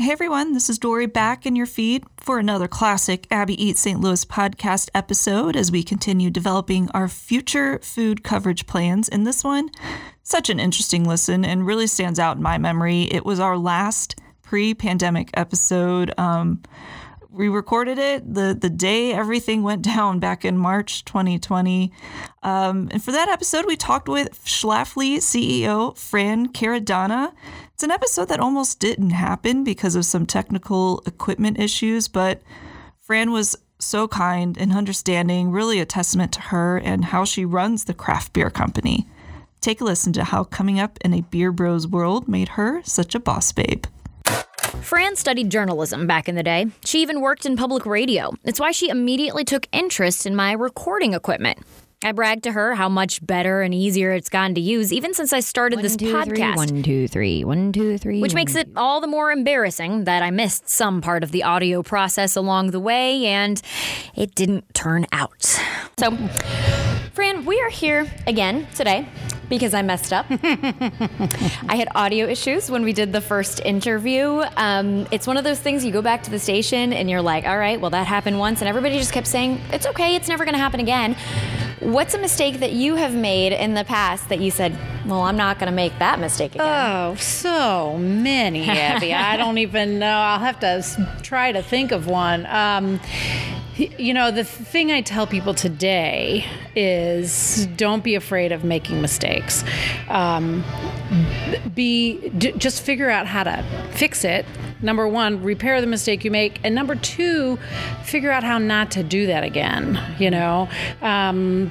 Hey everyone, this is Dory back in your feed for another classic Abby Eats St. Louis podcast episode as we continue developing our future food coverage plans. In this one, such an interesting listen and really stands out in my memory. It was our last pre pandemic episode. Um, we recorded it the the day everything went down back in March 2020. Um, and for that episode, we talked with Schlafly CEO Fran Caradonna. It's an episode that almost didn't happen because of some technical equipment issues, but Fran was so kind and understanding, really a testament to her and how she runs the craft beer company. Take a listen to how coming up in a beer bros world made her such a boss babe. Fran studied journalism back in the day. She even worked in public radio. It's why she immediately took interest in my recording equipment. I bragged to her how much better and easier it's gotten to use even since I started One, this two, podcast. three, one, two, three, one, two, three. Which one, makes it all the more embarrassing that I missed some part of the audio process along the way and it didn't turn out. So, Fran, we are here again today because I messed up. I had audio issues when we did the first interview. Um, it's one of those things you go back to the station and you're like, all right, well, that happened once. And everybody just kept saying, it's okay, it's never going to happen again. What's a mistake that you have made in the past that you said, well, I'm not going to make that mistake again? Oh, so many, Abby. I don't even know. I'll have to try to think of one. Um, you know, the thing I tell people today is don't be afraid of making mistakes. Um, be d- just figure out how to fix it. Number one, repair the mistake you make, and number two, figure out how not to do that again. You know, um,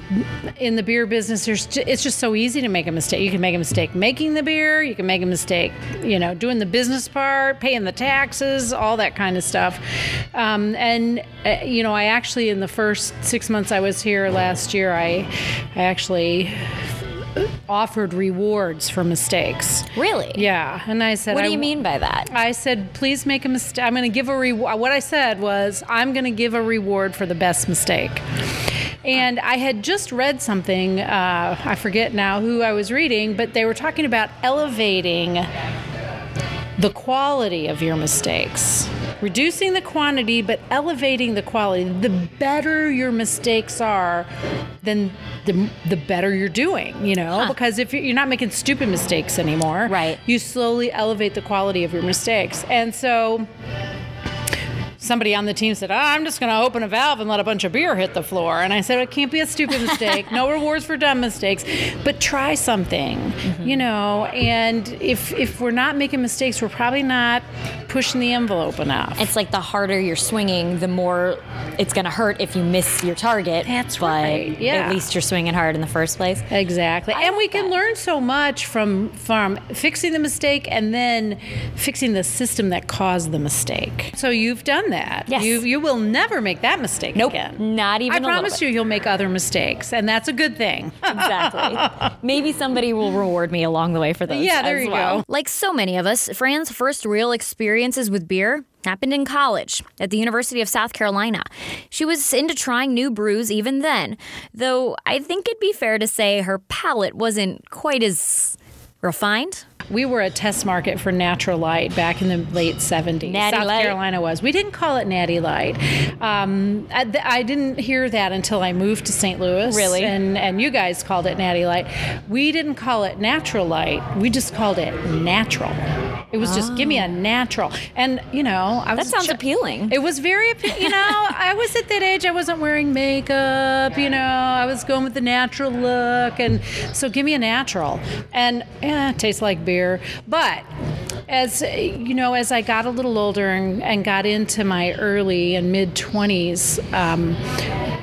in the beer business, it's just so easy to make a mistake. You can make a mistake making the beer. You can make a mistake, you know, doing the business part, paying the taxes, all that kind of stuff. Um, and uh, you know, I actually in the first six months I was here last year, I I actually offered rewards for mistakes. Really? Yeah, and I said, What do you mean by that? I said, please make a mistake. I'm going to give a reward. What I said was, I'm going to give a reward for the best mistake. And I had just read something, uh, I forget now who I was reading, but they were talking about elevating the quality of your mistakes. Reducing the quantity, but elevating the quality. The better your mistakes are, then the, the better you're doing, you know? Because if you're you're not making stupid mistakes anymore, Right. you slowly elevate the quality of your mistakes. And so somebody on the team said, oh, I'm just going to open a valve and let a bunch of beer hit the floor. And I said, it can't be a stupid mistake. no rewards for dumb mistakes, but try something, mm-hmm. you know. And if, if we're not making mistakes, we're probably not pushing the envelope enough. It's like the harder you're swinging, the more it's going to hurt if you miss your target. That's but right, yeah. At least you're swinging hard in the first place. Exactly. I and we can that. learn so much from from fixing the mistake and then fixing the system that caused the mistake. So you've done that. Yes. You you will never make that mistake Nope, again. not even I a little promise bit. you you'll make other mistakes and that's a good thing. Exactly. Maybe somebody will reward me along the way for those. Yeah, there as you well. go. Like so many of us, Fran's first real experiences with beer happened in college at the University of South Carolina. She was into trying new brews even then, though I think it'd be fair to say her palate wasn't quite as refined. We were a test market for Natural Light back in the late 70s. Natty South Light. Carolina was. We didn't call it Natty Light. Um, I, th- I didn't hear that until I moved to St. Louis. Really? And, and you guys called it Natty Light. We didn't call it Natural Light. We just called it Natural. It was just give me a natural. And, you know, I was That sounds ch- appealing. It was very, you know, I was at that age. I wasn't wearing makeup. You know, I was going with the natural look, and so give me a natural. And eh, it tastes like beer, but as you know, as I got a little older and, and got into my early and mid twenties. Um,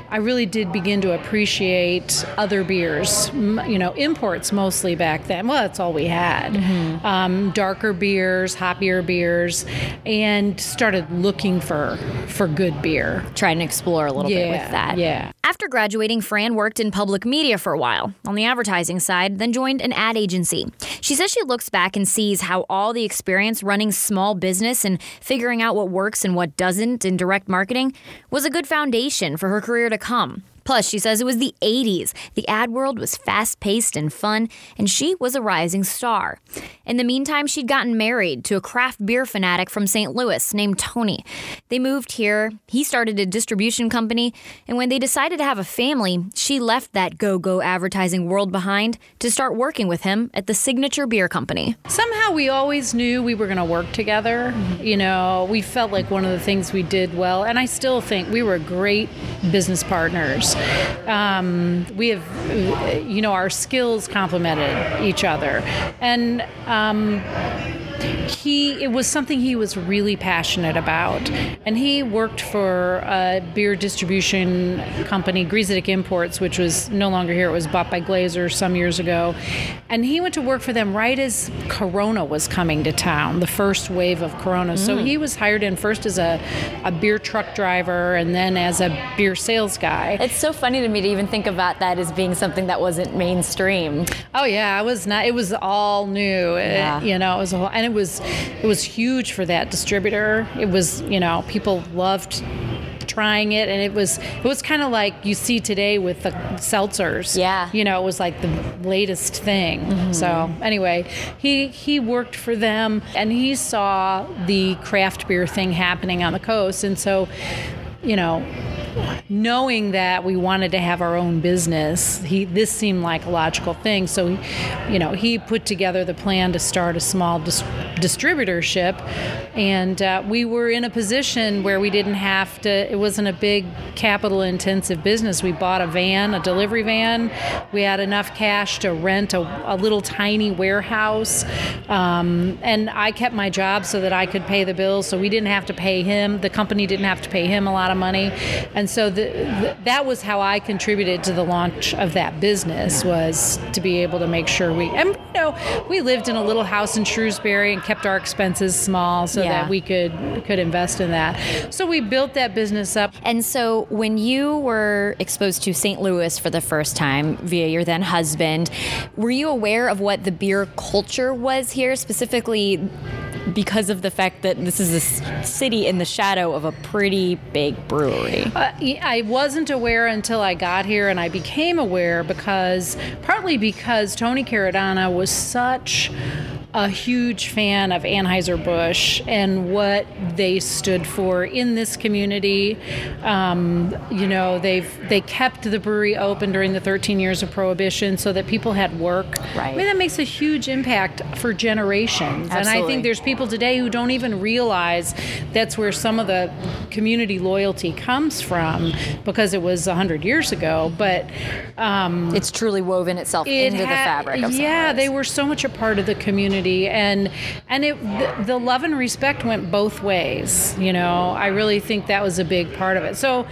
I really did begin to appreciate other beers, you know, imports mostly back then. Well, that's all we had. Um, darker beers, hoppier beers, and started looking for for good beer. Try and explore a little bit with that. yeah. After graduating, Fran worked in public media for a while on the advertising side, then joined an ad agency. She says she looks back and sees how all the experience running small business and figuring out what works and what doesn't in direct marketing was a good foundation for her career to come. Plus, she says it was the 80s. The ad world was fast paced and fun, and she was a rising star. In the meantime, she'd gotten married to a craft beer fanatic from St. Louis named Tony. They moved here, he started a distribution company, and when they decided to have a family, she left that go go advertising world behind to start working with him at the Signature Beer Company. Somehow we always knew we were going to work together. Mm-hmm. You know, we felt like one of the things we did well, and I still think we were great business partners. Um, we have, you know, our skills complemented each other. And, um, he it was something he was really passionate about. And he worked for a beer distribution company Griesedieck Imports which was no longer here. It was bought by Glazer some years ago. And he went to work for them right as corona was coming to town the first wave of corona. Mm. so he was hired in first as a, a beer truck driver and then as a beer sales guy. It's so funny to me to even think about that as being something that wasn't mainstream oh yeah it was not it was all new yeah. it, you know it was a whole and it was it was huge for that distributor. It was you know people loved trying it and it was it was kind of like you see today with the seltzers yeah you know it was like the latest thing mm-hmm. so anyway he he worked for them and he saw the craft beer thing happening on the coast and so you know knowing that we wanted to have our own business, he this seemed like a logical thing. So, he, you know, he put together the plan to start a small dis- distributorship, and uh, we were in a position where we didn't have to. It wasn't a big capital intensive business. We bought a van, a delivery van. We had enough cash to rent a, a little tiny warehouse, um, and I kept my job so that I could pay the bills. So we didn't have to pay him. The company didn't have to pay him a lot of money, and and so the, the, that was how I contributed to the launch of that business was to be able to make sure we and you know we lived in a little house in Shrewsbury and kept our expenses small so yeah. that we could could invest in that. So we built that business up. And so when you were exposed to St. Louis for the first time via your then husband, were you aware of what the beer culture was here specifically because of the fact that this is a city in the shadow of a pretty big brewery. Uh, I wasn't aware until I got here, and I became aware because partly because Tony Caradonna was such a huge fan of Anheuser-Busch and what they stood for in this community. Um, you know, they've they kept the brewery open during the 13 years of Prohibition so that people had work. Right. I mean, that makes a huge impact for generations. Absolutely. And I think there's people today who don't even realize that's where some of the community loyalty comes from because it was 100 years ago. But um, it's truly woven itself it into ha- the fabric of Yeah, they were so much a part of the community community and and it the, the love and respect went both ways you know i really think that was a big part of it so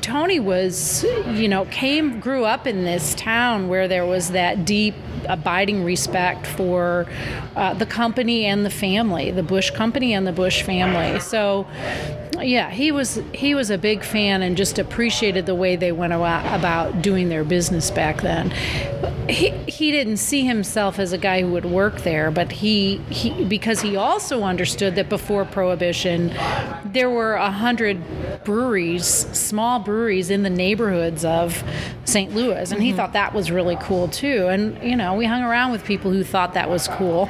tony was you know came grew up in this town where there was that deep abiding respect for uh, the company and the family, the Busch company and the Busch family. So, yeah, he was he was a big fan and just appreciated the way they went about doing their business back then. He he didn't see himself as a guy who would work there, but he, he because he also understood that before prohibition, there were a hundred breweries, small breweries in the neighborhoods of St. Louis, and mm-hmm. he thought that was really cool too. And you know, we hung around with people who thought that was cool,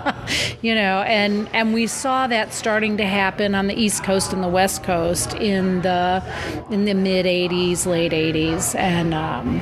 you know, and and we saw that starting to happen on the East Coast and the West Coast in the in the mid '80s, late '80s, and um,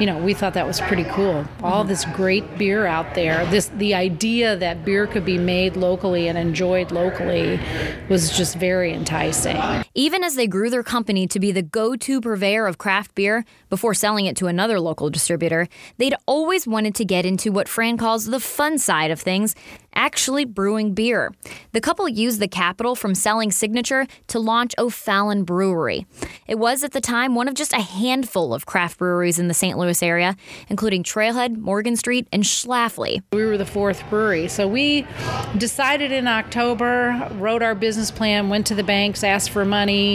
you know, we thought that was pretty cool. All mm-hmm. this great beer out there. This the idea that beer could be made locally and enjoyed locally was just very enticing. Even as they grew their company to be the go-to purveyor of craft beer before selling it to another local distributor, they'd always wanted to get into what Fran calls the fun side of things actually brewing beer. The couple used the capital from selling Signature to launch O'Fallon Brewery. It was at the time one of just a handful of craft breweries in the St. Louis area, including Trailhead, Morgan Street, and Schlafly. We were the fourth brewery. So we decided in October, wrote our business plan, went to the banks, asked for money,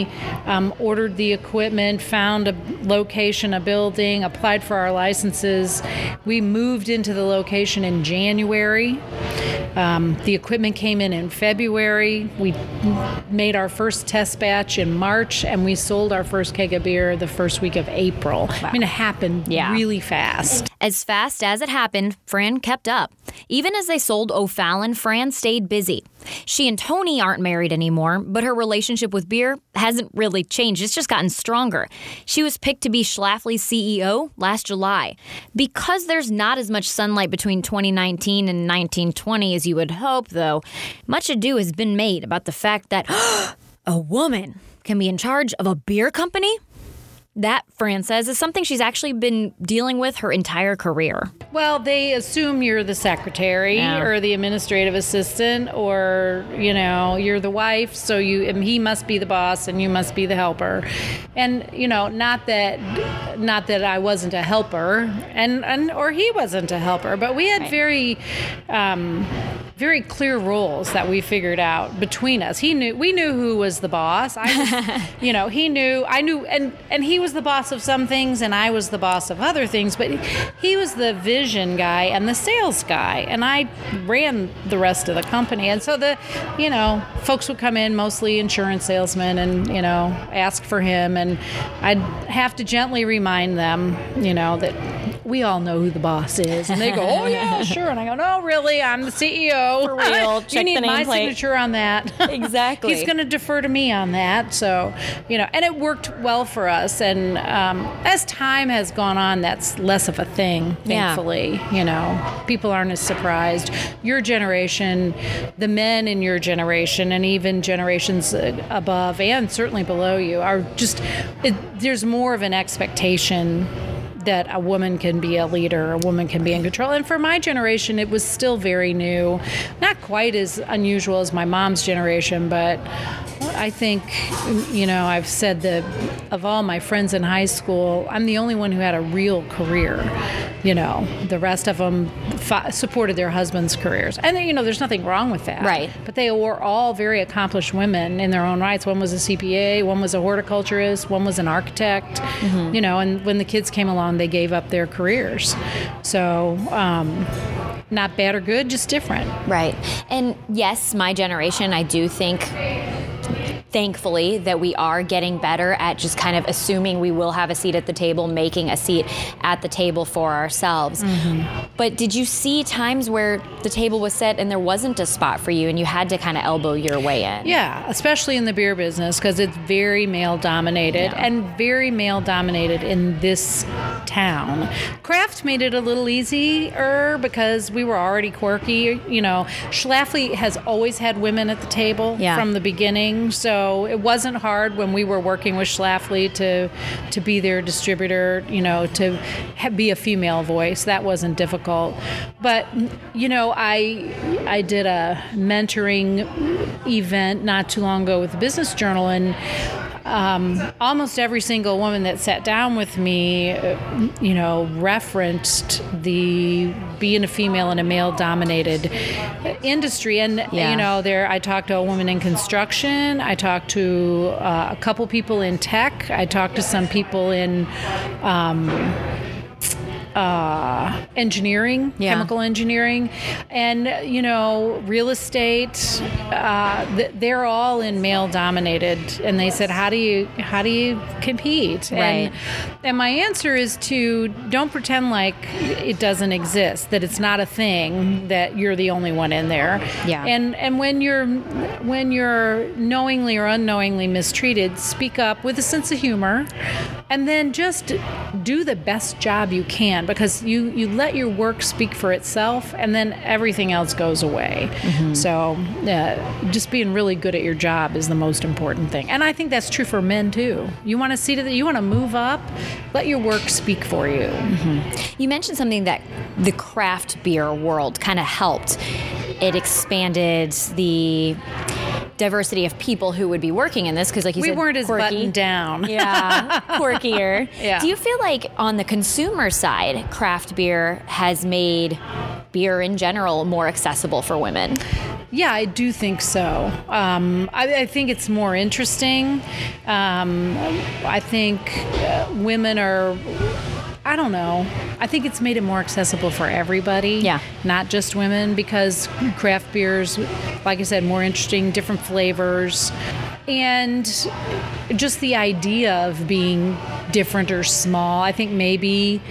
um, ordered the equipment, found a location, a building, applied for our licenses. We moved into the location in January. Um, the equipment came in in February. We made our first test batch in March, and we sold our first keg of beer the first week of April. I mean, it happened Yeah. really fast. As fast as it happened, Fran kept up. Even as they sold O'Fallon, Fran stayed busy. She and Tony aren't married anymore, but her relationship with beer hasn't really changed. It's just gotten stronger. She was picked to be Schlafly's CEO last July. Because there's not as much sunlight between 2019 and 1920 as you would hope, though, much ado has been made about the fact that a woman can be in charge of a beer company. That, Fran says, is something she's actually been dealing with her entire career. Well, they assume you're the secretary Yeah. or the administrative assistant, or you know, you're the wife. So you, and he must be the boss, and you must be the helper. And you know, not that, not that I wasn't a helper, and and or he wasn't a helper, but we had very, um, very clear roles that we figured out between us. He knew we knew who was the boss. I, was, you know, he knew. I knew, and and he was the boss of some things, and I was the boss of other things. But he was the vision guy and the sales guy, and I ran the rest of the company. And so the, you know, folks would come in, mostly insurance salesmen, and you know, ask for him, and I'd have to gently remind them, you know, that we all know who the boss is, and they go, "Oh yeah, sure," and I go, "No, really, I'm the CEO. For real. you need the my nameplate." signature on that." Exactly. He's going to defer to me on that. So, you know, and it worked well for us. And um, as time has gone on, that's less of a thing, Yeah. thankfully. You know, people aren't as surprised. Your generation, the men in your generation, and even generations above and certainly below you are just, it, there's more of an expectation that a woman can be a leader, a woman can be in control. And for my generation, it was still very new. Not quite as unusual as my mom's generation, but I think, you know, I've said that of all my friends in high school, I'm the only one who had a real career. You know, the rest of them fi- supported their husbands' careers. And, you know, there's nothing wrong with that. Right. But they were all very accomplished women in their own rights. One was a CPA, one was a horticulturist, one was an architect. You know, and when the kids came along, they gave up their careers. So, um, not bad or good, just different. Right. And yes, my generation, I do think, thankfully, that we are getting better at just kind of assuming we will have a seat at the table, making a seat at the table for ourselves. Mm-hmm. But did you see times where the table was set and there wasn't a spot for you and you had to kind of elbow your way in? Yeah, especially in the beer business because it's very male dominated and very male dominated in this town. Craft made it a little easier because we were already quirky. You know, Schlafly has always had women at the table Yeah. from the beginning, so it wasn't hard when we were working with Schlafly to to be their distributor. You know, to be a female voice. That wasn't difficult, but you know, I I did a mentoring event not too long ago with the Business Journal, and um, almost every single woman that sat down with me, uh, you know, referenced the being a female in a male-dominated industry. And Yeah. you know, there I talked to a woman in construction. I talked to uh, a couple people in tech. I talked to some people in. Um, uh, engineering, Yeah. chemical engineering, and you know, real estate. Uh, they're all in male dominated, and they said, "How do you how do you compete?" Right. And, and my answer is to don't pretend like it doesn't exist, that it's not a thing, that you're the only one in there. Yeah. And and when you're when you're knowingly or unknowingly mistreated, speak up with a sense of humor, and then just do the best job you can because you you let your work speak for itself, and then everything else goes away. So uh, just being really good at your job is the most important thing, and I think that's true for men too. You want to see that you want to move up, let your work speak for you. You mentioned something that the craft beer world kind of helped. It expanded the diversity of people who would be working in this because, like you We said, we weren't as quirky. buttoned down. Yeah, quirkier. Yeah. Do you feel like on the consumer side, craft beer has made beer in general more accessible for women? Yeah, I do think so. Um, I, I, think it's more interesting. Um, I think uh, women are. I don't know. I think it's made it more accessible for everybody. Yeah. Not just women because craft beers, like I said, more interesting, different flavors and just the idea of being different or small. I think maybe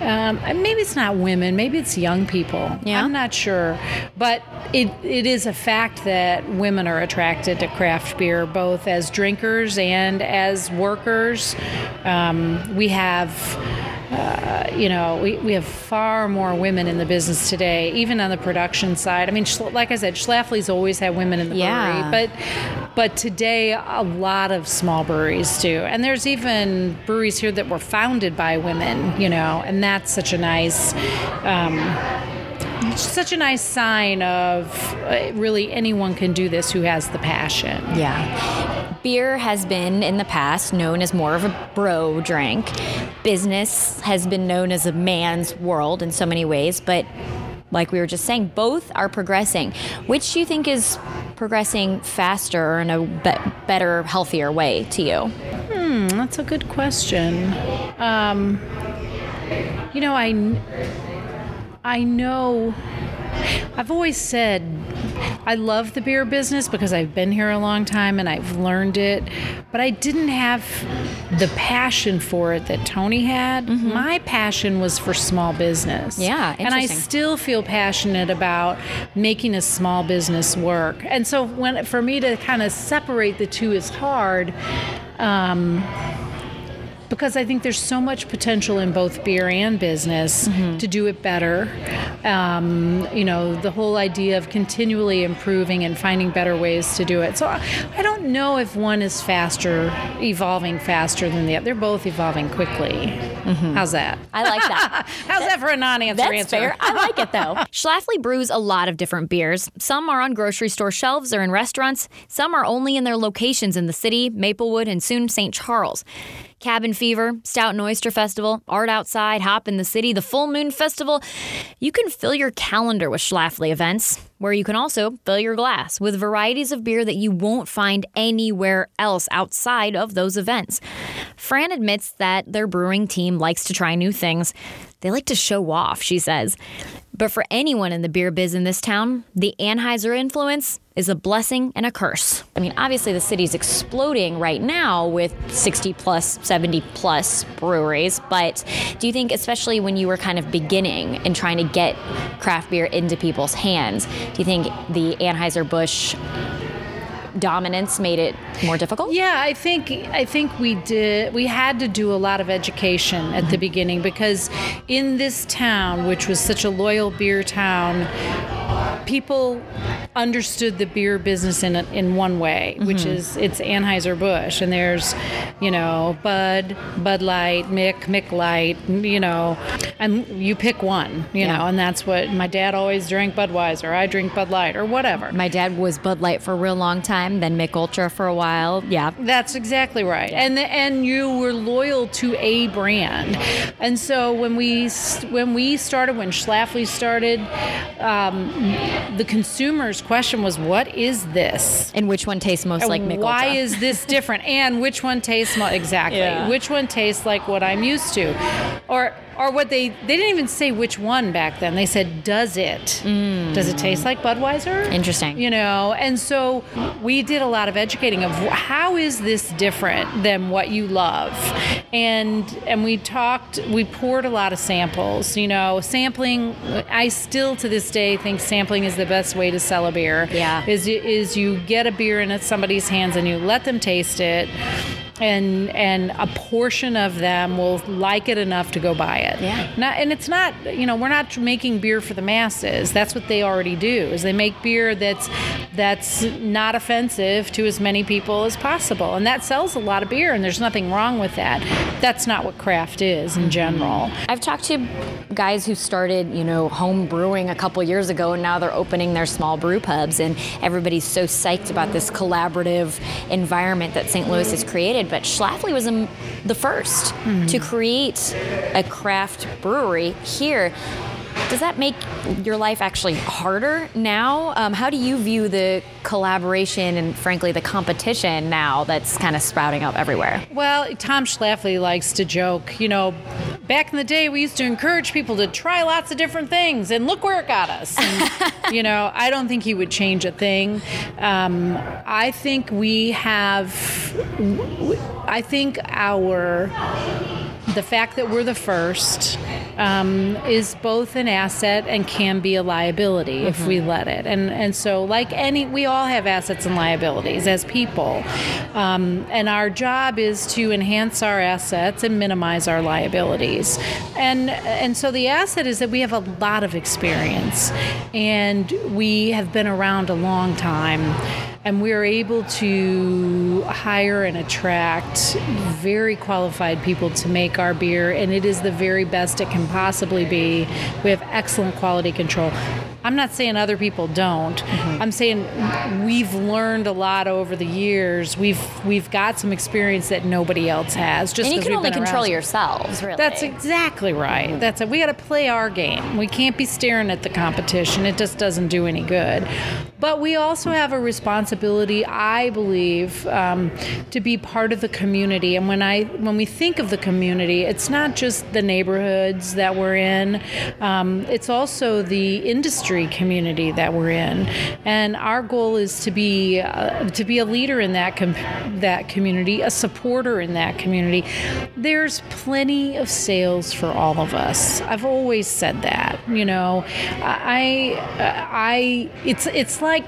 um, maybe it's not women, maybe it's young people. Yeah. I'm not sure, but it it is a fact that women are attracted to craft beer both as drinkers and as workers. Um, we have uh, you know, we, we have far more women in the business today, even on the production side. I mean, like I said, Schlafly's always had women in the yeah. brewery, but but today a lot of small breweries do, and there's even breweries here that were founded by women, you know, and that's such a nice. Um, such a nice sign of uh, really anyone can do this who has the passion. Yeah. Beer has been in the past known as more of a bro drink. Business has been known as a man's world in so many ways, but like we were just saying, both are progressing. Which do you think is progressing faster or in a be- better, healthier way to you? Hmm, that's a good question. Um, you know, I I know I've always said I love the beer business because I've been here a long time and I've learned it, but I didn't have the passion for it that Tony had. Mm-hmm. My passion was for small business. Yeah, and I still feel passionate about making a small business work. And so when for me to kind of separate the two is hard. Um, because I think there's so much potential in both beer and business mm-hmm. to do it better. Um, you know, the whole idea of continually improving and finding better ways to do it. So I don't know if one is faster, evolving faster than the other. They're both evolving quickly. Mm-hmm. How's that? I like that. How's that, that for a non-answer that's answer? fair. I like it though. Schlafly brews a lot of different beers. Some are on grocery store shelves or in restaurants. Some are only in their locations in the city, Maplewood, and soon St. Charles. Cabin Fever, Stout and Oyster Festival, Art Outside, Hop in the City, the Full Moon Festival. You can fill your calendar with Schlafly events, where you can also fill your glass with varieties of beer that you won't find anywhere else outside of those events. Fran admits that their brewing team likes to try new things. They like to show off, she says. But for anyone in the beer biz in this town, the Anheuser influence is a blessing and a curse. I mean, obviously, the city's exploding right now with 60 plus, 70 plus breweries. But do you think, especially when you were kind of beginning and trying to get craft beer into people's hands, do you think the Anheuser-Busch dominance made it more difficult? Yeah, I think I think we did we had to do a lot of education at the beginning because in this town, which was such a loyal beer town, people understood the beer business in in one way, mm-hmm. which is it's Anheuser Busch, and there's, you know, Bud, Bud Light, Mich, Mich Light, you know, and you pick one, you yeah. know, and that's what my dad always drank Budweiser. I drink Bud Light or whatever. My dad was Bud Light for a real long time, then Mich Ultra for a while. Yeah, that's exactly right. Yeah. And the, and you were loyal to a brand, and so when we when we started, when Schlafly started, um, the consumer's question was, "What is this?" And which one tastes most and like Mich Why Ultra? is this different? and which one tastes most exactly? Yeah. Which one tastes like what I'm used to? Or or what they they didn't even say which one back then. They said, "Does it? Mm. Does it taste like Budweiser?" Interesting. You know, and so we did a lot of educating of how is this different than what you love, and and we talked. We poured a lot of samples. You know, sampling. I still to this day think sampling is the best way to sell a beer. Yeah. Is is you get a beer in somebody's hands and you let them taste it and and a portion of them will like it enough to go buy it. Yeah. Not, and it's not you know we're not making beer for the masses. That's what they already do. Is they make beer that's that's not offensive to as many people as possible, and that sells a lot of beer. And there's nothing wrong with that. That's not what craft is in mm-hmm. general. I've talked to guys who started you know home brewing a couple years ago, and now they're opening their small brew pubs, and everybody's so psyched about this collaborative environment that St. Louis has created but Schlafly was the 1st mm-hmm. to create a craft brewery here. Does that make your life actually harder now? Um, how do you view the collaboration and, frankly, the competition now that's kind of sprouting up everywhere? Well, Tom Schlafly likes to joke. You know, back in the day, we used to encourage people to try lots of different things, and look where it got us. And, you know, I don't think he would change a thing. Um, I think we have. I think our the fact that we're the first um, is both an asset and can be a liability if we let it. And and so, like any, we all have assets and liabilities as people, um, and our job is to enhance our assets and minimize our liabilities. And and so the asset is that we have a lot of experience, and we have been around a long time and we're able to hire and attract very qualified people to make our beer and it is the very best it can possibly be. We have excellent quality control i'm not saying other people don't. Mm-hmm. i'm saying we've learned a lot over the years. We've we've got some experience that nobody else has just and you can only control around. yourselves really. That's exactly right. That's it we got to play our game. We can't be staring at the competition. It just doesn't do any good. But we also have a responsibility, I believe, um, to be part of the community. And when I when we think of the community, it's not just the neighborhoods that we're in; um, it's also the industry community that we're in. And our goal is to be uh, to be a leader in that com- that community, a supporter in that community. There's plenty of sales for all of us. I've always said that. You know, I I it's it's like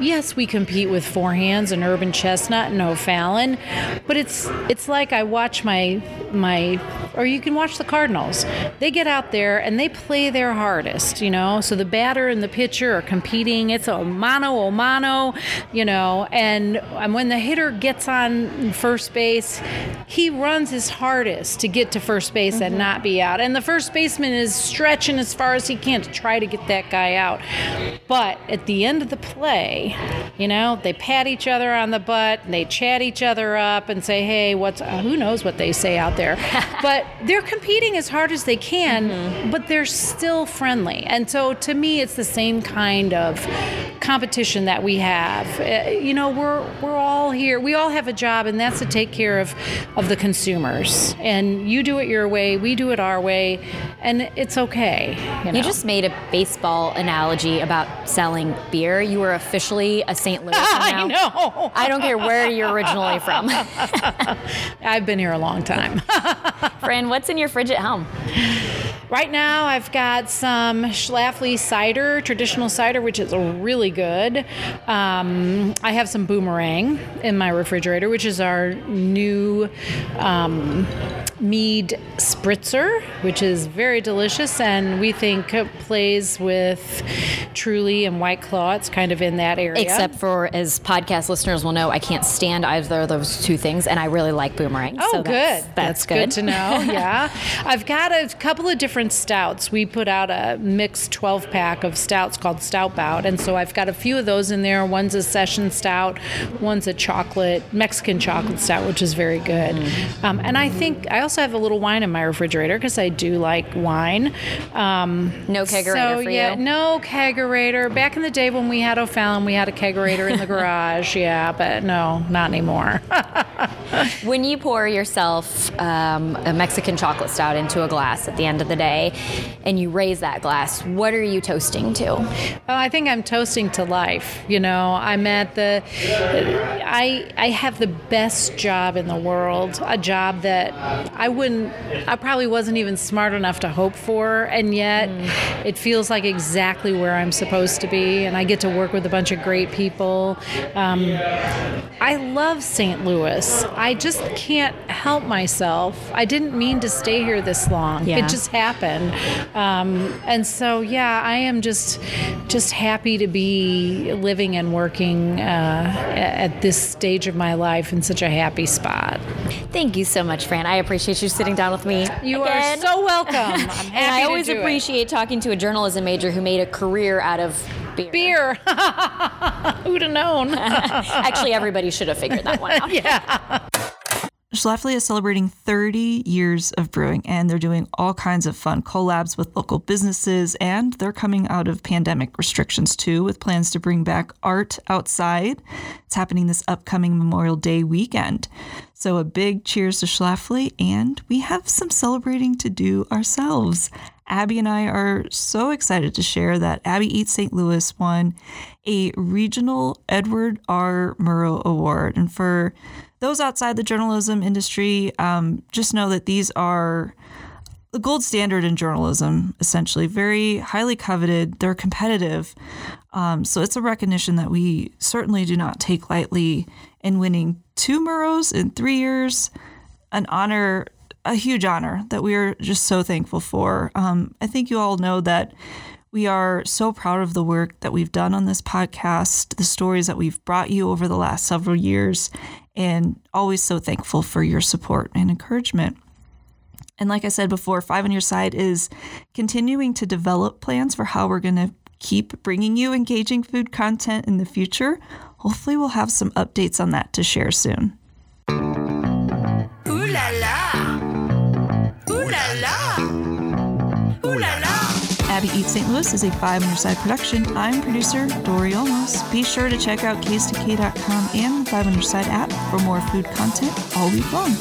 yes, we compete with Four Hands and Urban Chestnut and O'Fallon, but it's it's like I watch my my or you can watch the Cardinals. They get out there and they play their hardest, you know. So the batter and the pitcher are competing. It's a mano a mano, you know, and, and when the hitter gets on first base, he runs his hardest to get to first base mm-hmm. and not be out. And the first baseman is stretching as far as he can to try to get that guy out. But at the end of the play, you know, they pat each other on the butt and they chat each other up and say, "Hey, what's uh, who knows what they say out there." but they're competing as hard as they can, mm-hmm. but they're still friendly. And so to me, it's the same kind of competition that we have. Uh, you know, we're we're all here. We all have a job, and that's to take care of of the consumers. And you do it your way, we do it our way, and it's okay. You, know? you just made a baseball analogy about selling beer. You were officially a St. Louis. I know. I don't care where you're originally from. I've been here a long time. Fran, what's in your fridge at home? Right now, I've got some Schlafly cider, traditional cider, which is really good. Um, I have some boomerang in my refrigerator, which is our new um, mead spritzer, which is very delicious and we think plays with Truly and White Claw. It's kind of in that area. Except for, as podcast listeners will know, I can't stand either of those two things, and I really like boomerang. Oh, so good. That's, that's, that's good. good to know. Yeah. I've got a couple of different stouts. We put out a mixed 12 pack of stouts called Stout Bout, and so I've got a few of those in there. One's a session stout, one's a chocolate, Mexican chocolate stout, which is very good. Mm. Um, and I think I also have a little wine in my refrigerator because I do like wine. Um, no kegerator so, for yeah, you. No kegerator. Back in the day when we had O'Fallon, we had a kegerator in the garage. Yeah, but no, not anymore. when you pour yourself um, a Mexican chocolate stout into a glass at the end of the day, and you raise that glass, what are you toasting to? Well, I think I'm toasting to life. You know, I'm at the. I I have the best job in the world. A job that I wouldn't I probably wasn't even smart enough to hope for, and yet mm. it feels like exactly where I'm supposed to be, and I get to work with a bunch of great people. Um, I love St. Louis. I just can't help myself. I didn't mean to stay here this long. Yeah. It just happened, um, and so yeah, I am just just happy to be living and working uh, at this stage of my life in such a happy spot. Thank you so much, Fran. I appreciate you sitting down with me. You again. are so welcome. and I always appreciate it. talking to a journalism major who made a career out of beer. Beer. Who'd have known? Actually, everybody should have figured that one out. yeah. Schlafly is celebrating 30 years of brewing, and they're doing all kinds of fun collabs with local businesses, and they're coming out of pandemic restrictions too, with plans to bring back art outside. It's happening this upcoming Memorial Day weekend. So, a big cheers to Schlafly, and we have some celebrating to do ourselves. Abby and I are so excited to share that Abby Eats St. Louis won a regional Edward R. Murrow Award. And for those outside the journalism industry, um, just know that these are the gold standard in journalism, essentially. Very highly coveted, they're competitive. Um, so it's a recognition that we certainly do not take lightly in winning two Murrows in three years. An honor, a huge honor that we are just so thankful for. Um, I think you all know that we are so proud of the work that we've done on this podcast, the stories that we've brought you over the last several years, and always so thankful for your support and encouragement. And like I said before, Five on Your Side is continuing to develop plans for how we're going to keep bringing you engaging food content in the future. Hopefully, we'll have some updates on that to share soon. Ooh la la! Ooh la la! Abby Eats St. Louis is a Five on Your Side production. I'm producer Dory Olmos. Be sure to check out ksdk.com and the Five on Your Side app for more food content all week long.